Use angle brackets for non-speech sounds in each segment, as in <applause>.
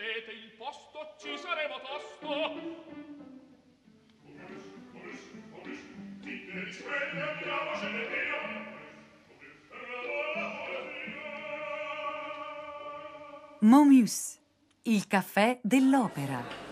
cedete il posto ci saremo tosto Momus, il caffè dell'opera.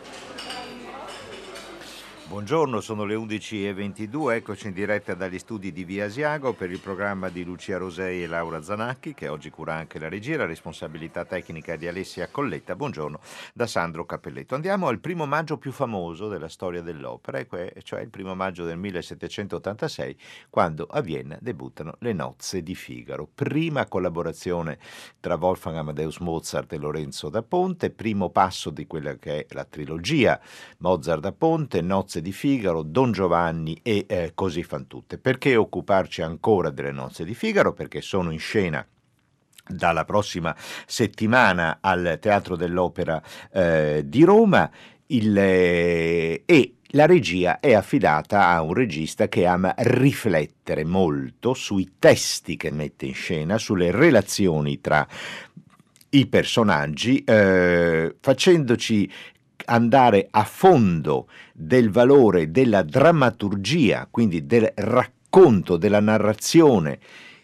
Buongiorno, sono le 11.22, eccoci in diretta dagli studi di Via Asiago per il programma di Lucia Rosei e Laura Zanacchi, che oggi cura anche la regia, la responsabilità tecnica di Alessia Colletta. Buongiorno da Sandro Cappelletto. Andiamo al primo maggio più famoso della storia dell'opera, cioè il primo maggio del 1786, quando a Vienna debuttano le nozze di Figaro. Prima collaborazione tra Wolfgang Amadeus Mozart e Lorenzo da Ponte, primo passo di quella che è la trilogia Mozart da Ponte, nozze nozze di Figaro, Don Giovanni e eh, Così fan tutte. Perché occuparci ancora delle nozze di Figaro? Perché sono in scena dalla prossima settimana al Teatro dell'Opera eh, di Roma il, eh, e la regia è affidata a un regista che ama riflettere molto sui testi che mette in scena, sulle relazioni tra i personaggi, eh, facendoci andare a fondo del valore della drammaturgia, quindi del racconto, della narrazione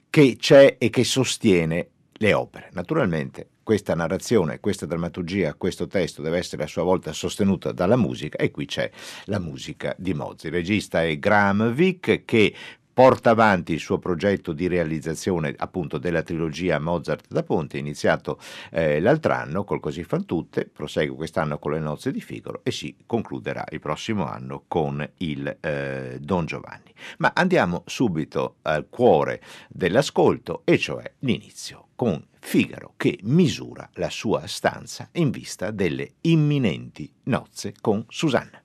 che c'è e che sostiene le opere. Naturalmente questa narrazione, questa drammaturgia, questo testo deve essere a sua volta sostenuta dalla musica e qui c'è la musica di Mozzi. Il regista è Graham Vick che porta avanti il suo progetto di realizzazione appunto della trilogia Mozart da Ponte, iniziato eh, l'altro anno col Così fan tutte, prosegue quest'anno con le nozze di Figaro e si concluderà il prossimo anno con il eh, Don Giovanni. Ma andiamo subito al cuore dell'ascolto e cioè l'inizio con Figaro che misura la sua stanza in vista delle imminenti nozze con Susanna.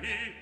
Qui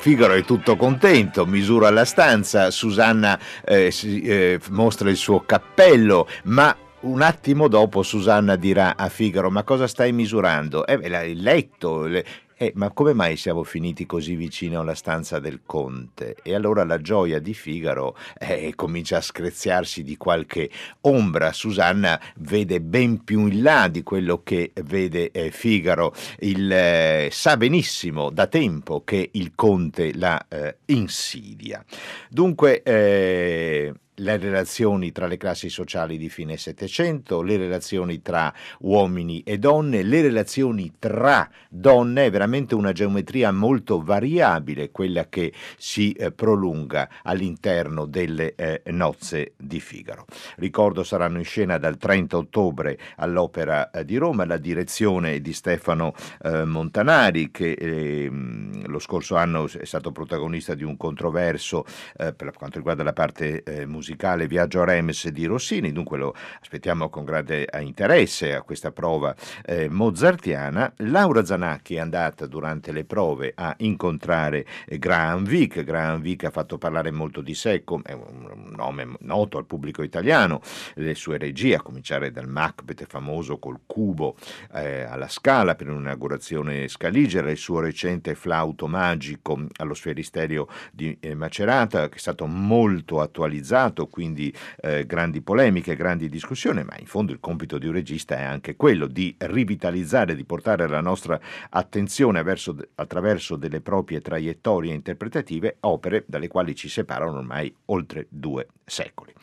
Figaro è tutto contento, misura la stanza, Susanna eh, si, eh, mostra il suo cappello, ma un attimo dopo Susanna dirà a Figaro ma cosa stai misurando? Eh, il letto, le... Eh, ma come mai siamo finiti così vicino alla stanza del conte? E allora la gioia di Figaro eh, comincia a screziarsi di qualche ombra. Susanna vede ben più in là di quello che vede eh, Figaro. Il, eh, sa benissimo da tempo che il conte la eh, insidia. Dunque, eh, le relazioni tra le classi sociali di fine Settecento, le relazioni tra uomini e donne, le relazioni tra donne, è veramente una geometria molto variabile quella che si eh, prolunga all'interno delle eh, nozze di Figaro. Ricordo saranno in scena dal 30 ottobre all'Opera eh, di Roma la direzione di Stefano eh, Montanari che ehm, lo scorso anno è stato protagonista di un controverso eh, per quanto riguarda la parte eh, musicale musicale Viaggio Rems di Rossini, dunque lo aspettiamo con grande eh, interesse a questa prova eh, mozartiana. Laura Zanacchi è andata durante le prove a incontrare eh, Graham Vick, Graham Vick ha fatto parlare molto di sé, è un nome noto al pubblico italiano, le sue regie, a cominciare dal Macbeth famoso col cubo eh, alla Scala per un'inaugurazione scaligera, il suo recente flauto magico allo sferisterio di eh, Macerata, che è stato molto attualizzato creato quindi eh, grandi polemiche, grandi discussioni, ma in fondo il compito di un regista è anche quello di rivitalizzare, di portare la nostra attenzione verso, attraverso delle proprie traiettorie interpretative, opere dalle quali ci separano ormai oltre due secoli.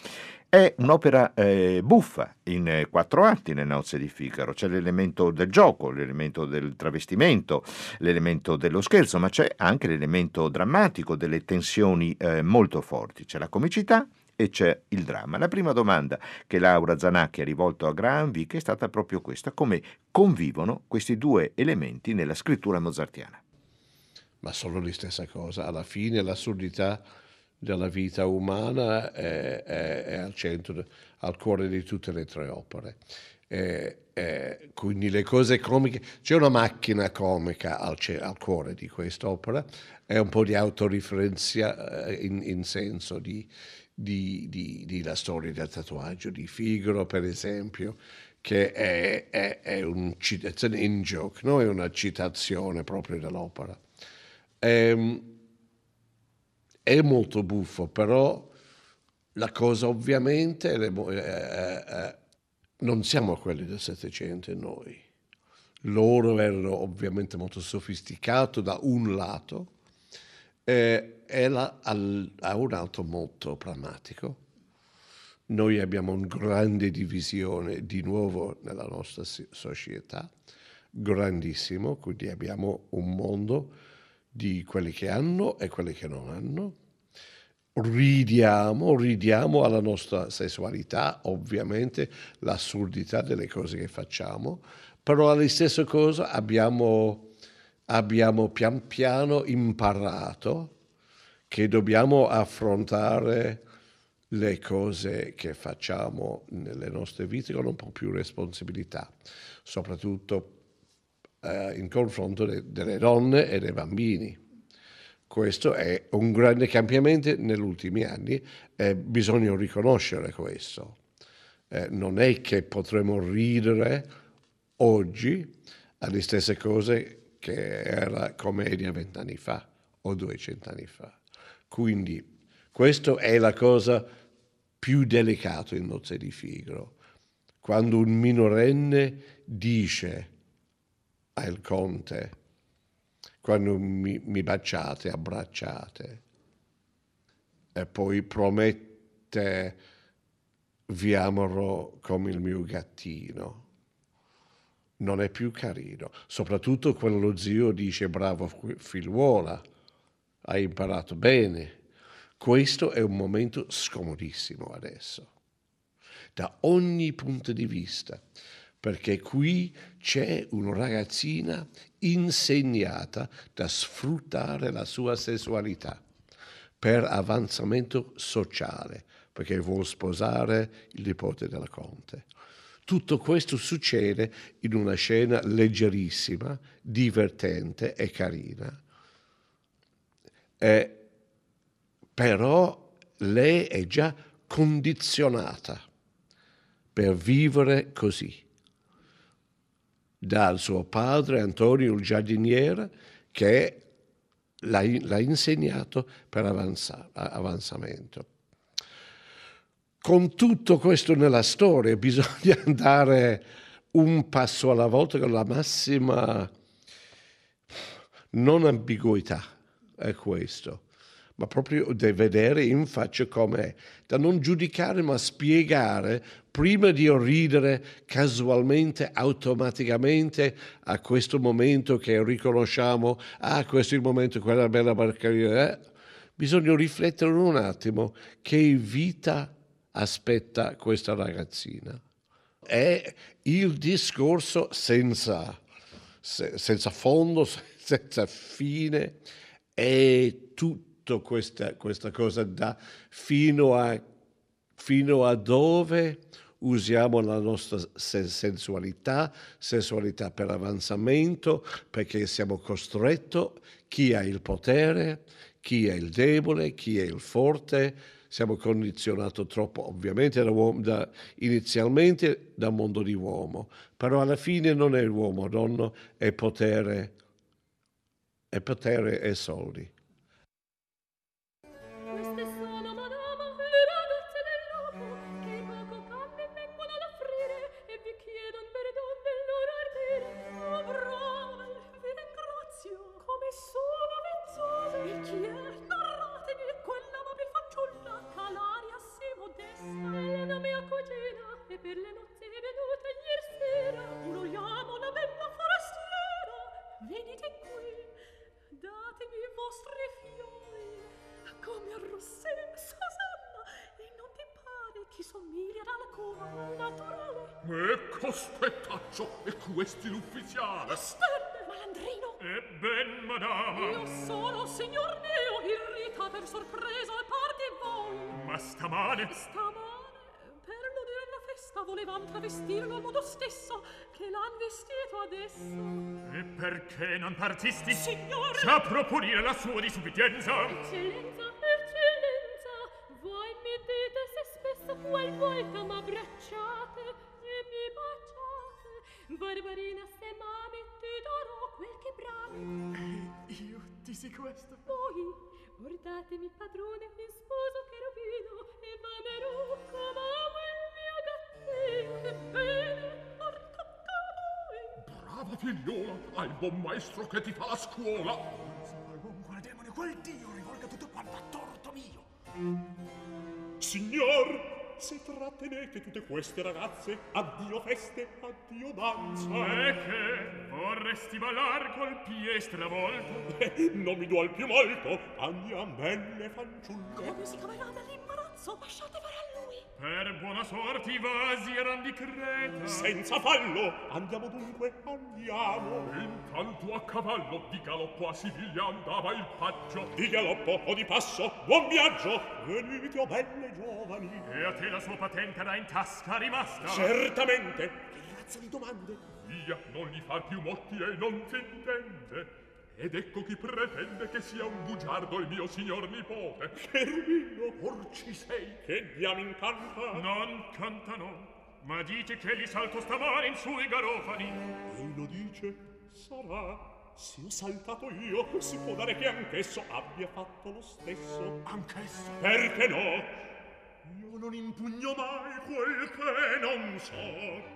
È un'opera eh, buffa in eh, quattro atti nelle nozze di Figaro. C'è l'elemento del gioco, l'elemento del travestimento, l'elemento dello scherzo, ma c'è anche l'elemento drammatico, delle tensioni eh, molto forti. C'è la comicità e c'è il dramma. La prima domanda che Laura Zanacchi ha rivolto a Graham Vick è stata proprio questa, come convivono questi due elementi nella scrittura mozartiana. Ma sono la stessa cosa, alla fine l'assurdità della vita umana è, è, è al centro, al cuore di tutte le tre opere. E, e quindi le cose comiche, c'è una macchina comica al, al cuore di quest'opera, è un po' di autoriferenza eh, in, in senso di, di, di, di, La storia del tatuaggio di Figaro, per esempio, che è, è, è un in joke, no? è una citazione proprio dell'opera. Ehm, è molto buffo, però la cosa ovviamente è, è, è, non siamo quelli del Settecento noi. Loro erano ovviamente molto sofisticati da un lato, eh, la, al, ha un altro molto pragmatico. Noi abbiamo una grande divisione di nuovo nella nostra società, grandissimo, quindi abbiamo un mondo di quelli che hanno e quelli che non hanno. Ridiamo, ridiamo alla nostra sessualità, ovviamente l'assurdità delle cose che facciamo, però alla stessa cosa abbiamo abbiamo pian piano imparato che dobbiamo affrontare le cose che facciamo nelle nostre vite con un po' più responsabilità, soprattutto eh, in confronto de- delle donne e dei bambini. Questo è un grande cambiamento negli ultimi anni e bisogna riconoscere questo. Eh, non è che potremo ridere oggi alle stesse cose che era commedia vent'anni fa o duecento anni fa. Quindi questa è la cosa più delicata in Nozze di Figaro. Quando un minorenne dice al conte, quando mi, mi baciate, abbracciate, e poi promette vi amerò come il mio gattino. Non è più carino, soprattutto quando lo zio dice bravo figliuola, hai imparato bene. Questo è un momento scomodissimo adesso, da ogni punto di vista, perché qui c'è una ragazzina insegnata da sfruttare la sua sessualità per avanzamento sociale, perché vuole sposare il nipote della conte. Tutto questo succede in una scena leggerissima, divertente e carina. Eh, però lei è già condizionata per vivere così. Dal suo padre Antonio il giardiniere che l'ha, l'ha insegnato per avanza, avanzamento. Con tutto questo nella storia <laughs> bisogna andare un passo alla volta con la massima non ambiguità, è questo ma proprio di vedere in faccia com'è, da non giudicare ma spiegare prima di ridere casualmente, automaticamente a questo momento che riconosciamo, ah questo è il momento, quella bella barcaria, eh? bisogna riflettere un attimo che vita aspetta questa ragazzina. È il discorso senza, senza fondo, <laughs> senza fine, è tutto questa, questa cosa da fino a, fino a dove usiamo la nostra sensualità, sensualità per avanzamento, perché siamo costretti, chi ha il potere, chi è il debole, chi è il forte, siamo condizionati troppo ovviamente da da, inizialmente dal mondo di uomo, però alla fine non è uomo, donna, è potere, è potere e soldi. Per sorpresa parti voi. Ma stamane Stamane, per l'odierna festa volevam travestirlo al modo stesso Che l'han vestito adesso. E perché non partisti? Signor Sa proponire la sua disubbidienza. Eccellenza, eccellenza Voi mi dite se spesso qual volta m'abbracciate E mi baciate. Barbarina, se mami ti darò quel che brami. E io ti sequestro. Voi, portatemi padrone in sposo cherubino e vamerò come il mio gattino. Ebbene, portate voi. Brava figliola, hai buon maestro che ti fa la scuola. Con quale demone quel dio rivolga tutto quanto a torto mio. Signor, se trattenete tutte queste ragazze addio feste addio danza e che? Vorresti ballar col pie stravolto? Eh, <laughs> non mi duol più molto andiam belle fanciulle come si caverà dall'imbarazzo lasciate fare a lui. Per buona sorte i vasi eran di creta. Senza fallo andiamo dunque andiamo intanto a cavallo di galoppo a Siviglia andava il paggio di galoppo o di passo buon viaggio venite o belle giovani e a te la sua patente era in tasca rimasta? Certamente. Che razza di domande? Via, non gli fa più motti e non ti intende. Ed ecco chi pretende che sia un bugiardo il mio signor nipote. Cherubino, or ci sei, che diamo canta? Non canta no, ma dice che gli salto stamane in sui garofani. E lo dice, sarà. Se ho saltato io, si può dare che anch'esso abbia fatto lo stesso. Anch'esso? Perché no? Io non impugno mai quel che non so.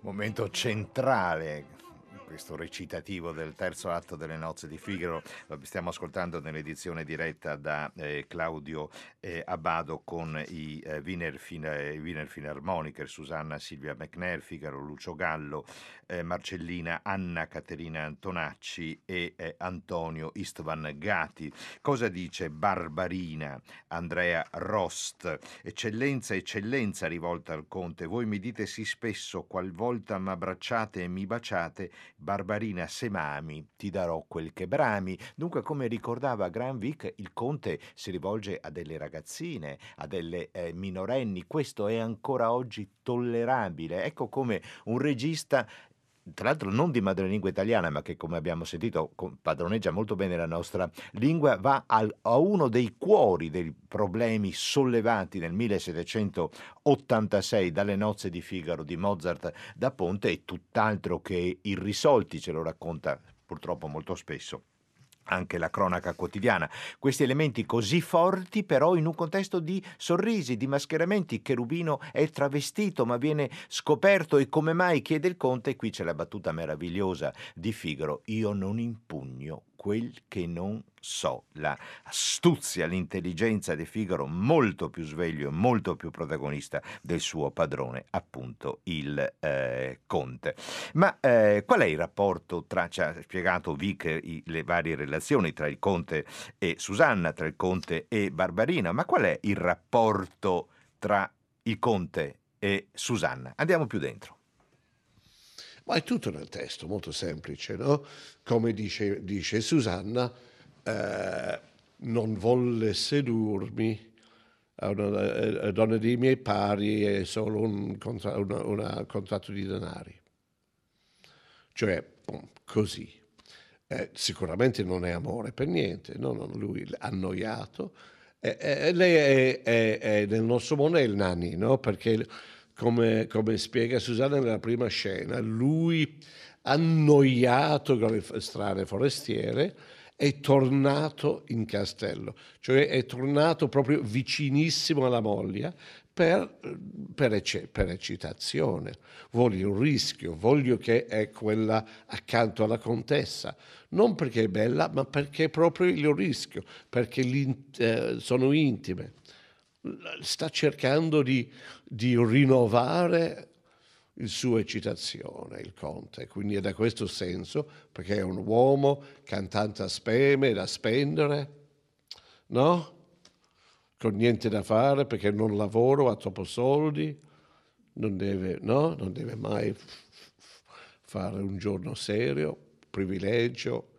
Momento centrale questo recitativo del terzo atto delle nozze di Figaro, lo stiamo ascoltando nell'edizione diretta da eh, Claudio eh, Abbado con i eh, Wiener, Wiener Philharmoniker, Susanna Silvia McNair, Figaro Lucio Gallo, eh, Marcellina Anna Caterina Antonacci e eh, Antonio Istvan Gati. Cosa dice Barbarina, Andrea Rost? Eccellenza, eccellenza rivolta al conte, voi mi dite sì spesso, qualvolta m'abbracciate e mi baciate, Barbarina se m'ami ti darò quel che brami. Dunque, come ricordava Granvik, il conte si rivolge a delle ragazzine, a delle eh, minorenni. Questo è ancora oggi tollerabile. Ecco come un regista tra l'altro non di madrelingua italiana, ma che come abbiamo sentito padroneggia molto bene la nostra lingua, va al, a uno dei cuori dei problemi sollevati nel 1786 dalle nozze di Figaro di Mozart da Ponte e tutt'altro che irrisolti, ce lo racconta purtroppo molto spesso anche la cronaca quotidiana. Questi elementi così forti però in un contesto di sorrisi, di mascheramenti, Cherubino è travestito ma viene scoperto e come mai chiede il conte, qui c'è la battuta meravigliosa di Figaro, io non impugno quel che non so. La astuzia, l'intelligenza di Figaro molto più sveglio e molto più protagonista del suo padrone, appunto il eh, conte. Ma eh, qual è il rapporto tra, ci ha spiegato Vic i, le varie relazioni tra il conte e Susanna, tra il conte e Barbarina, ma qual è il rapporto tra il conte e Susanna? Andiamo più dentro. Ma è tutto nel testo, molto semplice, no? Come dice, dice Susanna, eh, non volle sedurmi, a una, a donna dei miei pari è solo un, contra, una, una contratto di denari. Cioè, così. Eh, sicuramente non è amore per niente, no, no, lui annoiato. Eh, eh, lei è, è, è, nel nostro mondo è il nani, no? Perché come, come spiega Susanna nella prima scena, lui annoiato con le strade forestiere è tornato in castello, cioè è tornato proprio vicinissimo alla moglie per, per, per, eccitazione. Voglio un rischio, voglio che è quella accanto alla contessa, non perché è bella, ma perché è proprio il rischio, perché eh, sono intime sta cercando di, di rinnovare il suo eccitazione, il conte, quindi è da questo senso, perché è un uomo che ha tanta speme da spendere, no? Con niente da fare perché non lavoro, ha troppo soldi, non deve, no? non deve mai fare un giorno serio, privilegio,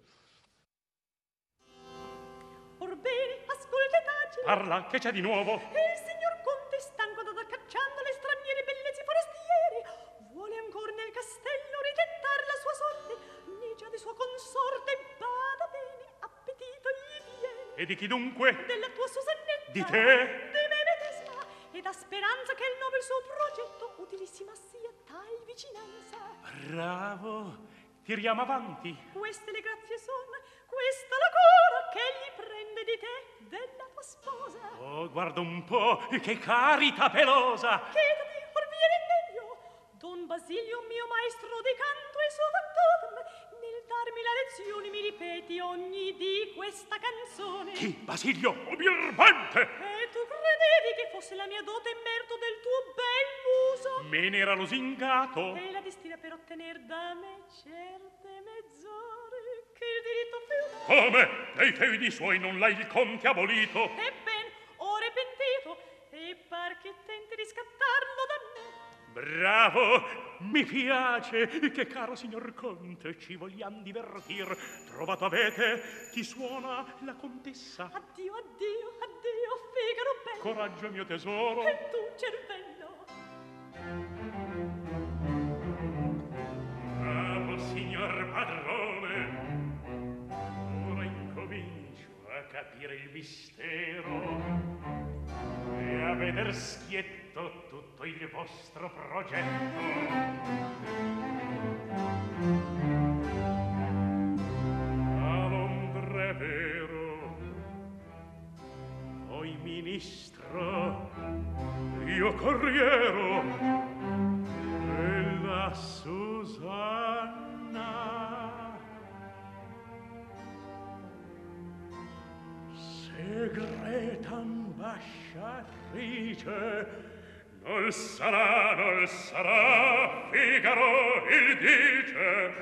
Parla, che c'è di nuovo? Il signor Conte, stanco da cacciando le straniere bellezze forestiere, vuole ancora nel castello ritentare la sua sorte. Ligia di sua consorte, bada bene, appetito gli viene. E di chi dunque? Della tua Susannetta. Di te? Di me medesima. Ed ha speranza che il nobile suo progetto utilissima sia tal vicinanza. Bravo. Tiriamo avanti. Queste le grazie sono, questa la cura che gli prende di te, della tua sposa. Oh, guarda un po', che carità pelosa! Chiedati, or viene meglio. Don Basilio, mio maestro di canto e suo factotum, nel darmi la lezione mi ripeti ogni di questa canzone. Chi? Basilio? Oh, birbante! E tu credevi che fosse la mia dote merito del tuo bel muso? Me n'era lusingato. E la destina per ottener da me certe mezz'ore che il diritto feudale... Come? Dei feudi suoi non l'hai il conte abolito? Ebben, ora è pentito, e par che tenti di scattarlo da me. Bravo, mi piace, che caro signor Conte, ci vogliamo divertir. Trovato avete, ti suona la contessa. Addio, addio, addio, Figaro bello. Coraggio, mio tesoro. E tu, cervello. Capire il mistero e a veder schietto tutto il vostro progetto. A vero, poi ministro io corriero della Susanna. Segreta ambasciatrice non sarà non sarà Figaro il dice.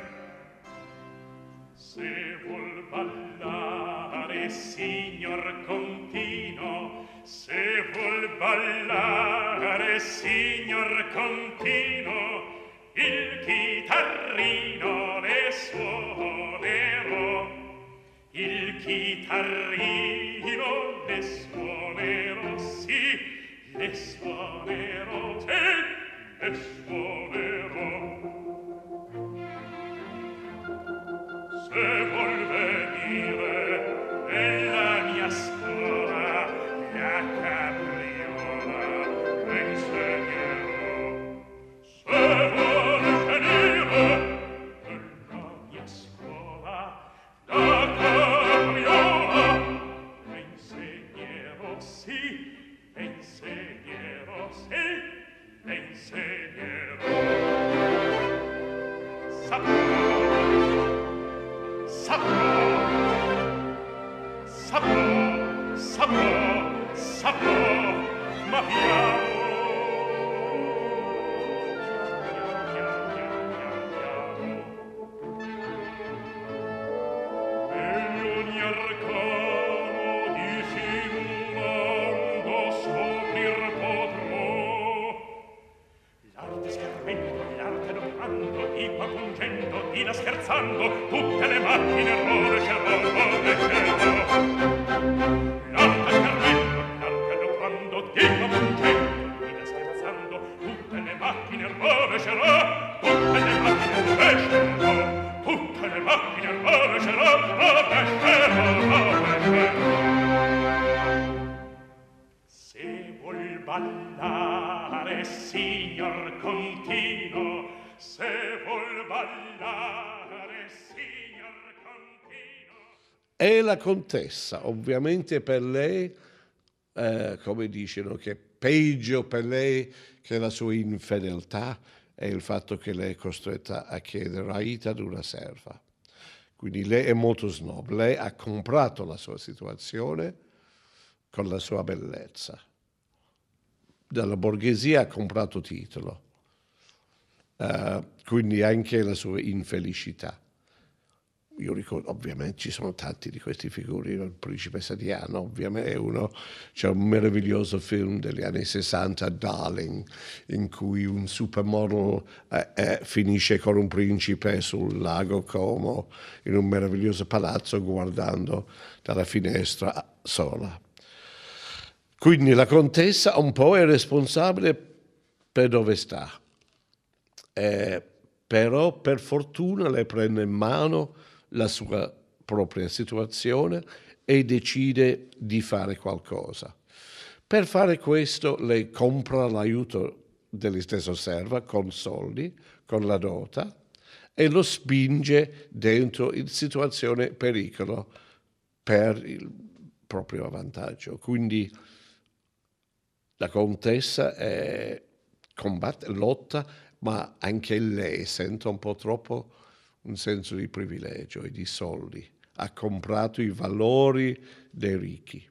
Se vuol ballare fare signor contino se vuol ballare signor contino il chitarrino le suonerò. Il chitarrino le suonerò sì le suonerò sì le suonerò. Se chapeau, Maria la contessa, ovviamente per lei, eh, come dicono, che peggio per lei che la sua infedeltà è il fatto che lei è costretta a chiedere aiuto ad una serva. Quindi lei è molto snob, lei ha comprato la sua situazione con la sua bellezza. Dalla borghesia ha comprato titolo, uh, quindi anche la sua infelicità. Io ricordo, ovviamente ci sono tanti di questi figuri, il principessa Diana, ovviamente è uno, c'è un meraviglioso film degli anni 60, Darling, in cui un supermodel eh, eh, finisce con un principe sul lago Como, in un meraviglioso palazzo, guardando dalla finestra sola. Quindi la contessa un po' è responsabile per dove sta, eh, però per fortuna lei prende in mano la sua propria situazione e decide di fare qualcosa. Per fare questo lei compra l'aiuto della stessa serva con soldi, con la dota, e lo spinge dentro in situazione pericolo per il proprio vantaggio. Quindi la contessa è, combatte, lotta, ma anche lei sente un po' troppo un senso di privilegio e di soldi. Ha comprato i valori dei ricchi.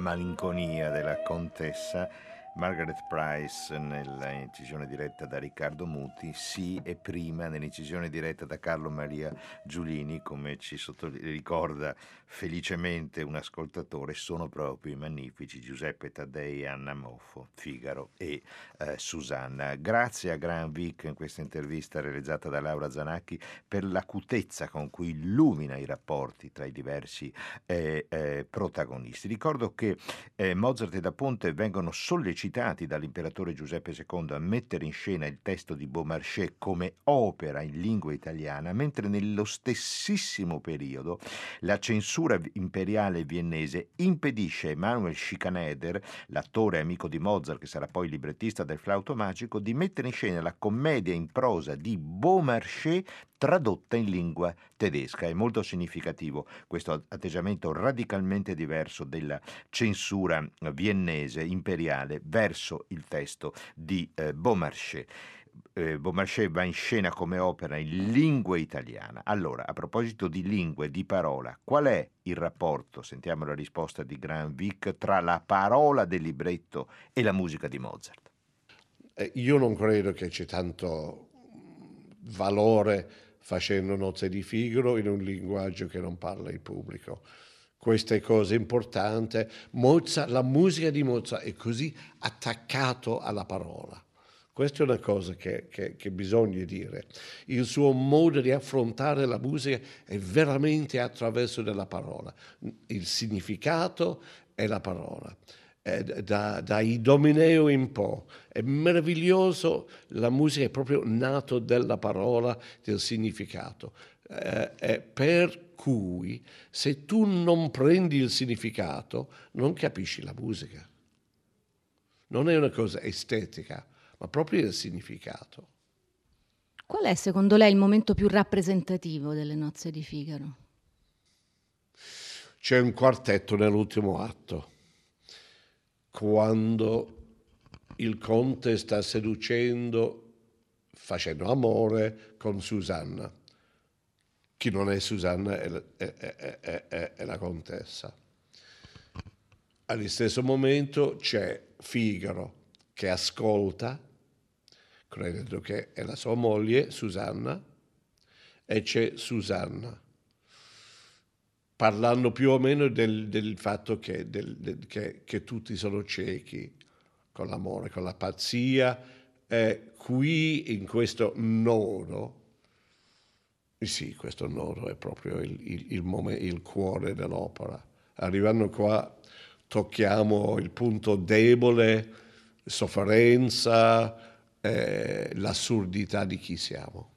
Malinconia della contessa Margaret Price nell'incisione diretta da Riccardo Muti, sì e prima nell'incisione diretta da Carlo Maria Giulini, come ci ricorda felicemente un ascoltatore, sono proprio i magnifici Giuseppe Taddei, Anna Moffo, Figaro e eh, Susanna. Grazie a Gran Vic in questa intervista realizzata da Laura Zanacchi per l'acutezza con cui illumina i rapporti tra i diversi eh, eh, protagonisti. Ricordo che eh, Mozart e Da Ponte vengono sollecitati sollecitati dall'imperatore Giuseppe II a mettere in scena il testo di Beaumarchais come opera in lingua italiana, mentre nello stessissimo periodo la censura imperiale viennese impedisce a Emanuel Schikaneder, l'attore amico di Mozart che sarà poi librettista del flauto magico, di mettere in scena la commedia in prosa di Beaumarchais tradotta in lingua tedesca. È molto significativo questo atteggiamento radicalmente diverso della censura viennese imperiale verso il testo di eh, Beaumarchais. Eh, Beaumarchais va in scena come opera in lingua italiana. Allora, a proposito di lingua e di parola, qual è il rapporto, sentiamo la risposta di Gran Vic, tra la parola del libretto e la musica di Mozart? Eh, io non credo che c'è tanto valore facendo nozze di Figaro in un linguaggio che non parla il pubblico. Questa è cosa importante. Mozart, la musica di Mozart è così attaccato alla parola. Questa è una cosa che, che, che, bisogna dire. Il suo modo di affrontare la musica è veramente attraverso della parola. Il significato è la parola eh, da, dai Domineo in po'. È meraviglioso, la musica è proprio nato dalla parola, del significato. Eh, per cui se tu non prendi il significato non capisci la musica. Non è una cosa estetica, ma proprio il significato. Qual è secondo lei il momento più rappresentativo delle nozze di Figaro? C'è un quartetto nell'ultimo atto quando il conte sta seducendo, facendo amore con Susanna. Chi non è Susanna è, è, è, è la contessa. Allo stesso momento c'è Figaro che ascolta, credendo che è la sua moglie, Susanna, e c'è Susanna parlando più o meno del, del fatto che, del, del, che, che, tutti sono ciechi con l'amore, con la pazzia. Eh, qui in questo nodo, sì, questo nodo è proprio il, il, il, momen- il cuore dell'opera. Arrivando qua tocchiamo il punto debole, sofferenza, eh, l'assurdità di chi siamo.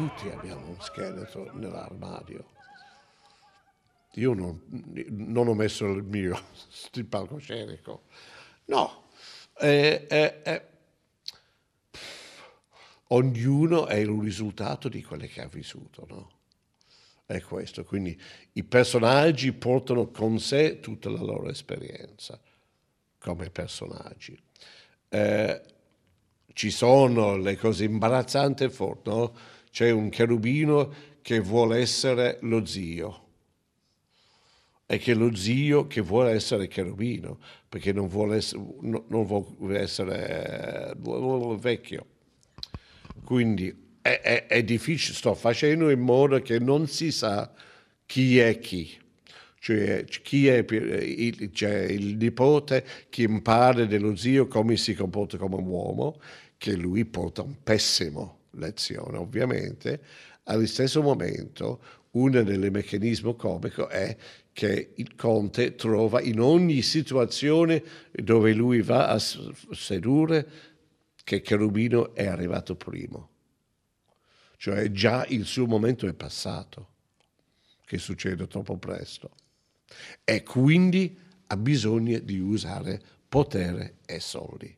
Tutti abbiamo un scheletro nell'armadio. Io non, non ho messo il mio <laughs> sul palcoscenico. No, eh, eh, eh, ognuno è il risultato di quello che ha vissuto, no? È questo, quindi i personaggi portano con sé tutta la loro esperienza come personaggi. Eh, ci sono le cose imbarazzanti e forti, no? C'è un cherubino che vuole essere lo zio. E che lo zio che vuole essere cherubino, perché non vuole essere, no, non vuole essere vuole vecchio. Quindi è, è, è difficile, sto facendo in modo che non si sa chi è chi. Cioè chi è il, cioè il, nipote che impara dello zio come si comporta come un uomo, che lui porta un pessimo lezione ovviamente, allo stesso momento uno dei meccanismi comici è che il conte trova in ogni situazione dove lui va a sedurre che Cherubino è arrivato primo. Cioè già il suo momento è passato, che succede troppo presto. E quindi ha bisogno di usare potere e soldi.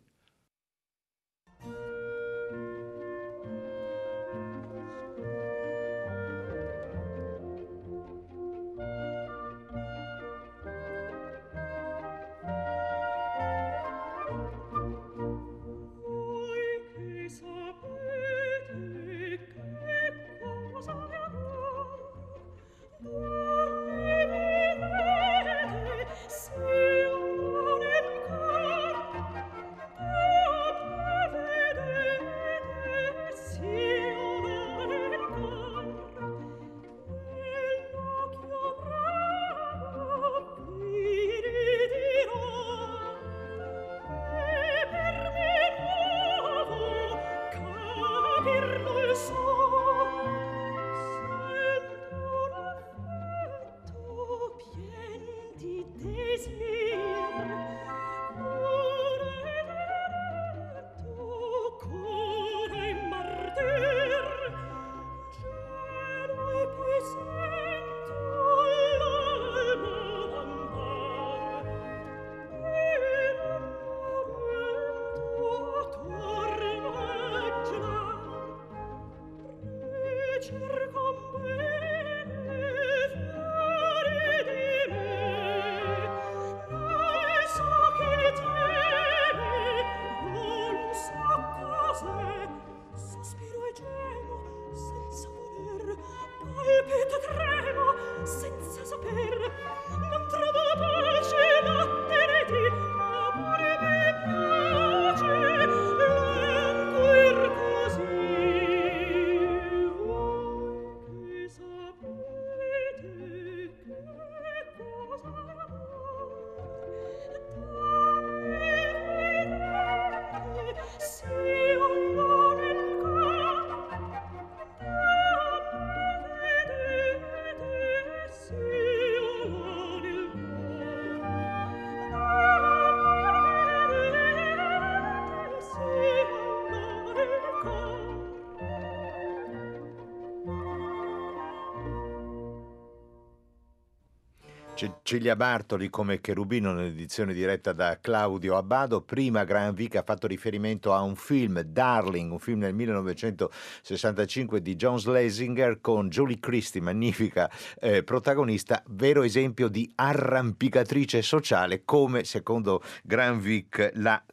Cecilia Bartoli come Cherubino nell'edizione diretta da Claudio Abbado. Prima Gran Vic ha fatto riferimento a un film, Darling, un film del 1965 di John Schlesinger con Julie Christie, magnifica eh, protagonista, vero esempio di arrampicatrice sociale come secondo Gran Vic la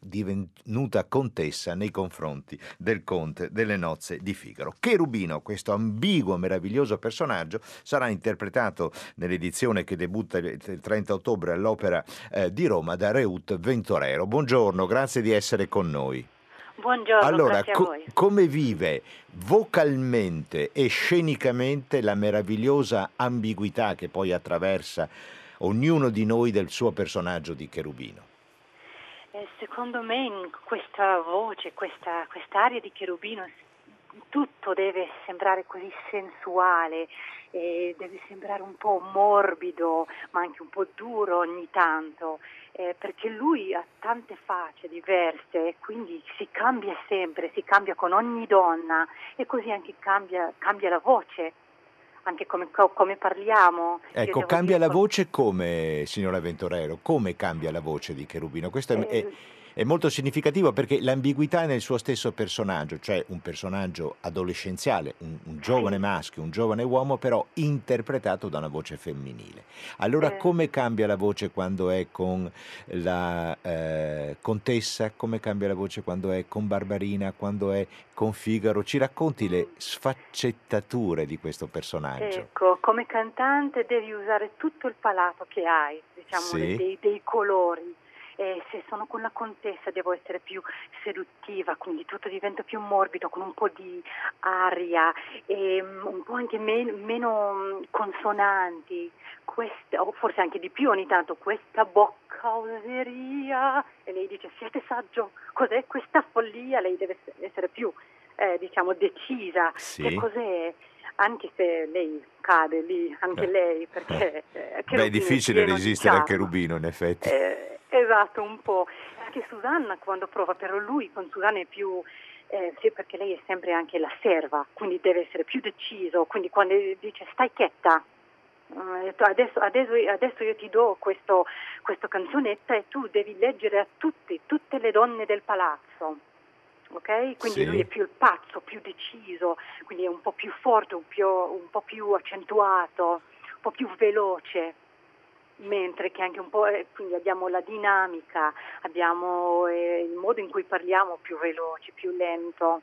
divenuta contessa nei confronti del conte delle nozze di Figaro. Cherubino, questo ambiguo, meraviglioso personaggio, sarà interpretato nell'edizione che debutta il 30 ottobre all'Opera eh, di Roma da Reut Ventorero. Buongiorno, grazie di essere con noi. Buongiorno, allora, co- come vive vocalmente e scenicamente la meravigliosa ambiguità che poi attraversa ognuno di noi del suo personaggio di Cherubino? Eh, secondo me in questa voce, questa quest'aria di cherubino, tutto deve sembrare così sensuale, eh, deve sembrare un po' morbido, ma anche un po' duro ogni tanto, eh, perché lui ha tante facce diverse e quindi si cambia sempre, si cambia con ogni donna e così anche cambia, cambia la voce anche come, come parliamo. Ecco, cambia dire... la voce come, signora Ventorero? Come cambia la voce di Cherubino? Questo è, eh, è è molto significativo perché l'ambiguità è nel suo stesso personaggio, cioè un personaggio adolescenziale, un, un giovane maschio, un giovane uomo, però interpretato da una voce femminile. Allora, eh. come cambia la voce quando è con la eh, contessa? Come cambia la voce quando è con Barbarina? Quando è con Figaro? Ci racconti le sfaccettature di questo personaggio? Ecco, come cantante devi usare tutto il palato che hai, diciamo, sì. dei, dei colori e se sono con la contessa devo essere più seduttiva, quindi tutto diventa più morbido, con un po' di aria e mm, un po' anche men- meno mm, consonanti, questa, o forse anche di più ogni tanto, questa bocca oseria e lei dice siete saggio, cos'è questa follia? Lei deve essere più eh, diciamo decisa, Sì. che cos'è? Anche se lei cade lì, anche Eh. lei, perché... eh, Beh, è difficile resistere al cherubino, in effetti. Eh, esatto, un po'. Anche Susanna quando prova, però lui con Susanna è più... eh, sì, perché lei è sempre anche la serva, quindi deve essere più deciso, quindi quando dice stai quieta, eh, adesso, adesso- adesso io ti do questo, questa canzonetta e tu devi leggere a tutti, tutte le donne del palazzo. Ok? Quindi Sì. lui è più il pazzo, più deciso, quindi è un po' più forte, un, più- un po' più accentuato, un po' più veloce mentre che anche un po', eh, quindi abbiamo la dinamica, abbiamo eh, il modo in cui parliamo più veloce, più lento,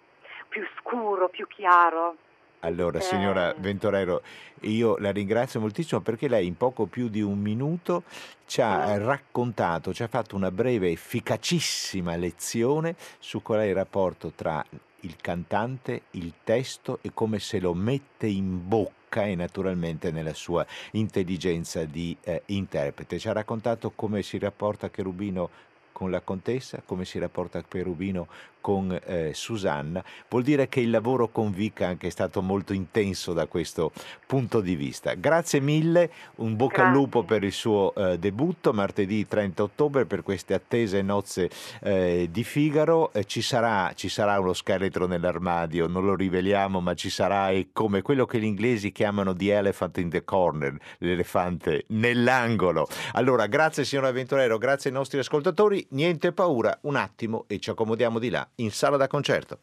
più scuro, più chiaro. Allora, signora Eh. Ventorero, io la ringrazio moltissimo perché lei in poco più di un minuto ci ha eh, raccontato, ci ha fatto una breve, efficacissima lezione su qual è il rapporto tra il cantante, il testo e come se lo mette in bocca e naturalmente nella sua intelligenza di eh, interprete. Ci ha raccontato come si rapporta Cherubino con la contessa, come si rapporta Cherubino con eh, Susanna, vuol dire che il lavoro con Vic anche è stato molto intenso da questo punto di vista. Grazie mille, un bocca al lupo per il suo eh, debutto martedì 30 ottobre per queste attese nozze eh, di Figaro. Eh, ci, sarà, ci sarà uno scheletro nell'armadio, non lo riveliamo, ma ci sarà e come quello che gli inglesi chiamano the elephant in the corner, l'elefante nell'angolo. Allora, grazie signor Avventurero, grazie ai nostri ascoltatori, niente paura, un attimo e ci accomodiamo di là in sala da concerto.